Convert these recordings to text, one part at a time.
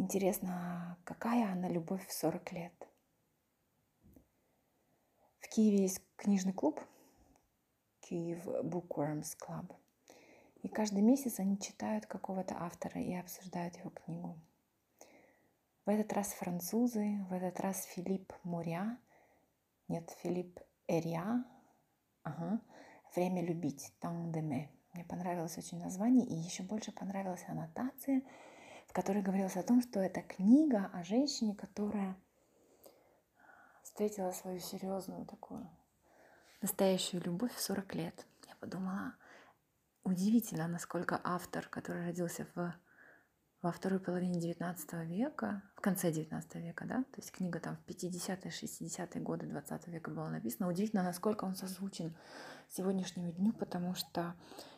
Интересно, какая она любовь в 40 лет? В Киеве есть книжный клуб, Киев Bookworms Club. И каждый месяц они читают какого-то автора и обсуждают его книгу. В этот раз французы, в этот раз Филипп Муря, нет, Филипп Эрия, ага, «Время любить», «Temps d'aimer». Мне понравилось очень название, и еще больше понравилась аннотация, в которой говорилось о том, что это книга о женщине, которая встретила свою серьезную такую настоящую любовь в 40 лет. Я подумала, удивительно, насколько автор, который родился в, во второй половине 19 века, в конце 19 века, да, то есть книга там в 50-е, 60-е годы 20 века была написана, удивительно, насколько он созвучен сегодняшнему дню, потому что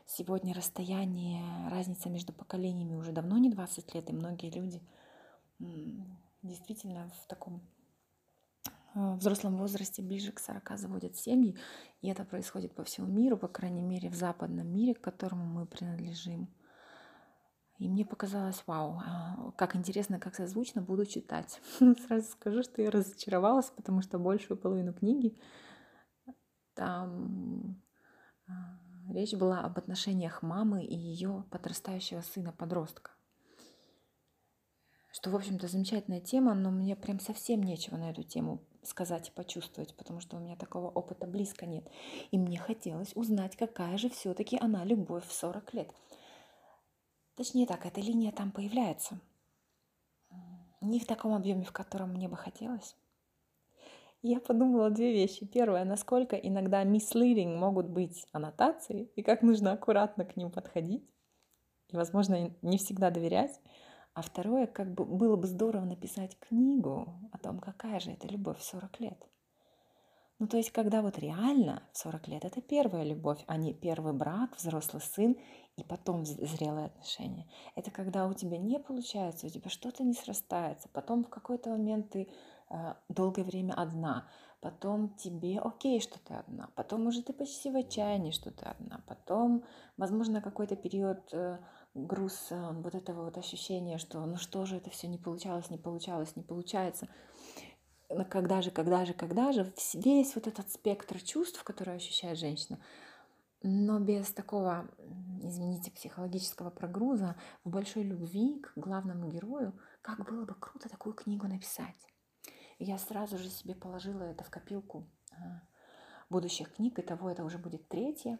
сегодня расстояние, разница между поколениями уже давно не 20 лет, и многие люди действительно в таком в взрослом возрасте ближе к 40 заводят семьи, и это происходит по всему миру, по крайней мере в западном мире, к которому мы принадлежим. И мне показалось, вау, а, как интересно, как созвучно буду читать. Сразу скажу, что я разочаровалась, потому что большую половину книги там а, речь была об отношениях мамы и ее подрастающего сына-подростка что, в общем-то, замечательная тема, но мне прям совсем нечего на эту тему сказать и почувствовать, потому что у меня такого опыта близко нет. И мне хотелось узнать, какая же все-таки она любовь в 40 лет. Точнее так, эта линия там появляется. Не в таком объеме, в котором мне бы хотелось. Я подумала две вещи. Первое, насколько иногда misleading могут быть аннотации, и как нужно аккуратно к ним подходить. И, возможно, не всегда доверять. А второе, как бы было бы здорово написать книгу о том, какая же это любовь в 40 лет. Ну, то есть, когда вот реально в 40 лет это первая любовь, а не первый брак, взрослый сын и потом зрелые отношения. Это когда у тебя не получается, у тебя что-то не срастается, потом в какой-то момент ты э, долгое время одна, потом тебе окей, что ты одна, потом уже ты почти в отчаянии, что ты одна, потом, возможно, какой-то период э, груз э, вот этого вот ощущения, что ну что же это все не получалось, не получалось, не получается. Когда же, когда же, когда же, весь вот этот спектр чувств, который ощущает женщина, но без такого, извините, психологического прогруза, в большой любви к главному герою, как было бы круто такую книгу написать. Я сразу же себе положила это в копилку а, будущих книг. Итого это уже будет третья.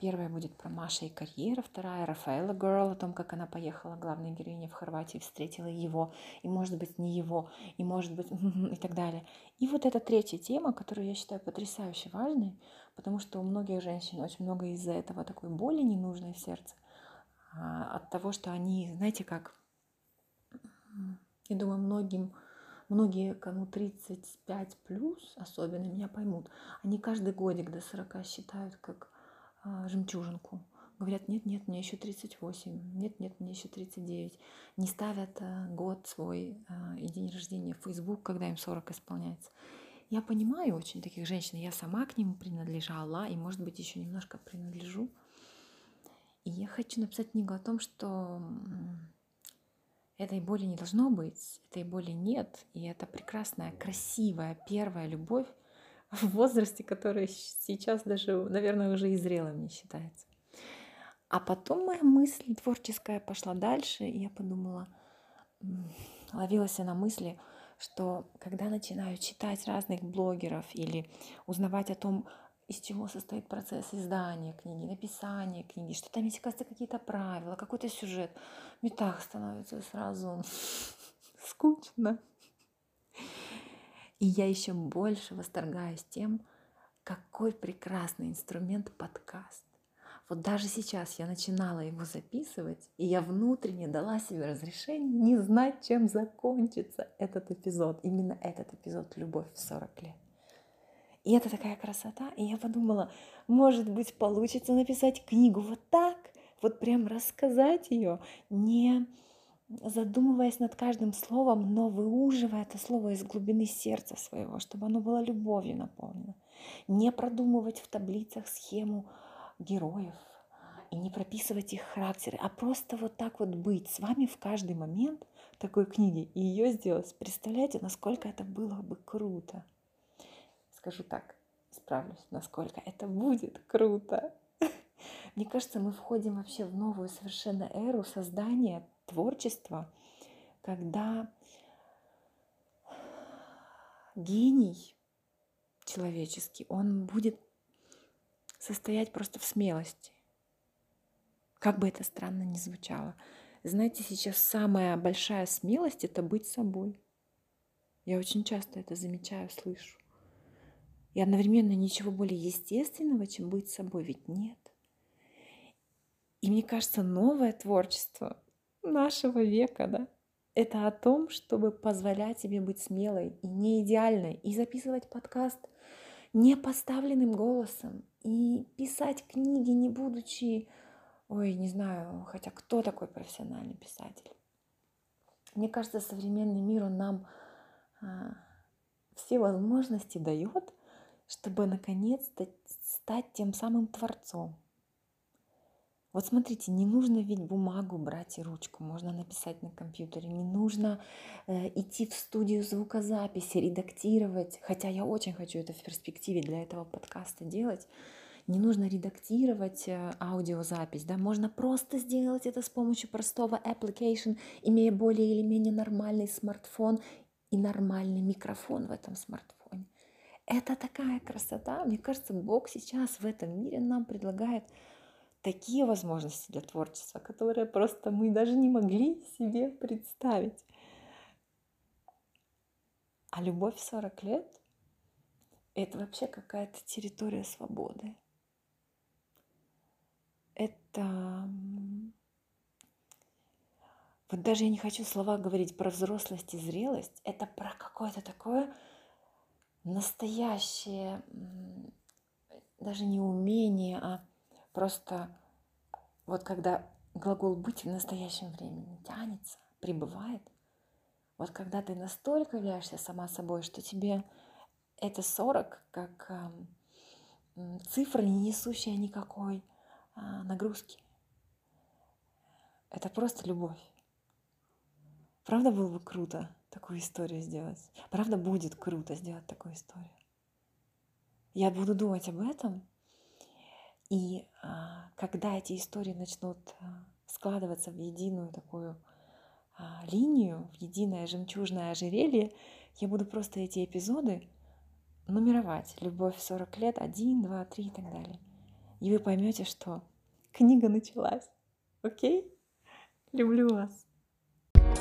Первая будет про Маша и карьера, вторая Рафаэла Герл, о том, как она поехала, главная героиня в Хорватии, встретила его, и может быть не его, и может быть и так далее. И вот эта третья тема, которую я считаю потрясающе важной, потому что у многих женщин очень много из-за этого такой боли ненужной в сердце, а, от того, что они, знаете как, я думаю, многим многие, кому 35 плюс, особенно меня поймут, они каждый годик до 40 считают как а, жемчужинку. Говорят, нет, нет, мне еще 38, нет, нет, мне еще 39. Не ставят а, год свой а, и день рождения в Facebook, когда им 40 исполняется. Я понимаю очень таких женщин, я сама к ним принадлежала, и, может быть, еще немножко принадлежу. И я хочу написать книгу о том, что этой боли не должно быть, этой боли нет, и это прекрасная, красивая первая любовь, в возрасте, который сейчас даже, наверное, уже и зрелым не считается. А потом моя мысль творческая пошла дальше, и я подумала, ловилась я на мысли, что когда начинаю читать разных блогеров или узнавать о том, из чего состоит процесс издания книги, написания книги, что там есть, кажется, какие-то правила, какой-то сюжет, мне так становится сразу скучно. И я еще больше восторгаюсь тем, какой прекрасный инструмент подкаст. Вот даже сейчас я начинала его записывать, и я внутренне дала себе разрешение не знать, чем закончится этот эпизод. Именно этот эпизод «Любовь в 40 лет». И это такая красота. И я подумала, может быть, получится написать книгу вот так, вот прям рассказать ее, не задумываясь над каждым словом, но выуживая это слово из глубины сердца своего, чтобы оно было любовью наполнено. Не продумывать в таблицах схему героев, и не прописывать их характеры, а просто вот так вот быть с вами в каждый момент такой книги и ее сделать. Представляете, насколько это было бы круто. Скажу так, справлюсь, насколько это будет круто. Мне кажется, мы входим вообще в новую совершенно эру создания творчества, когда гений человеческий, он будет состоять просто в смелости. Как бы это странно ни звучало. Знаете, сейчас самая большая смелость — это быть собой. Я очень часто это замечаю, слышу. И одновременно ничего более естественного, чем быть собой, ведь нет. И мне кажется, новое творчество нашего века, да, это о том, чтобы позволять себе быть смелой и не идеальной, и записывать подкаст не поставленным голосом, и писать книги, не будучи, ой, не знаю, хотя кто такой профессиональный писатель. Мне кажется, современный мир, он нам а, все возможности дает, чтобы наконец-то стать тем самым творцом, вот смотрите, не нужно ведь бумагу брать и ручку, можно написать на компьютере, не нужно э, идти в студию звукозаписи, редактировать, хотя я очень хочу это в перспективе для этого подкаста делать. Не нужно редактировать э, аудиозапись, да, можно просто сделать это с помощью простого application, имея более или менее нормальный смартфон и нормальный микрофон в этом смартфоне. Это такая красота. Мне кажется, Бог сейчас в этом мире нам предлагает такие возможности для творчества, которые просто мы даже не могли себе представить. А любовь в 40 лет — это вообще какая-то территория свободы. Это... Вот даже я не хочу слова говорить про взрослость и зрелость. Это про какое-то такое настоящее, даже не умение, а Просто вот когда глагол «быть» в настоящем времени тянется, пребывает, вот когда ты настолько являешься сама собой, что тебе это 40 как э, цифра, не несущая никакой э, нагрузки. Это просто любовь. Правда было бы круто такую историю сделать? Правда будет круто сделать такую историю? Я буду думать об этом, и а, когда эти истории начнут а, складываться в единую такую а, линию, в единое жемчужное ожерелье, я буду просто эти эпизоды нумеровать. Любовь в 40 лет, 1, 2, 3 и так далее. И вы поймете, что книга началась. Окей? Люблю вас.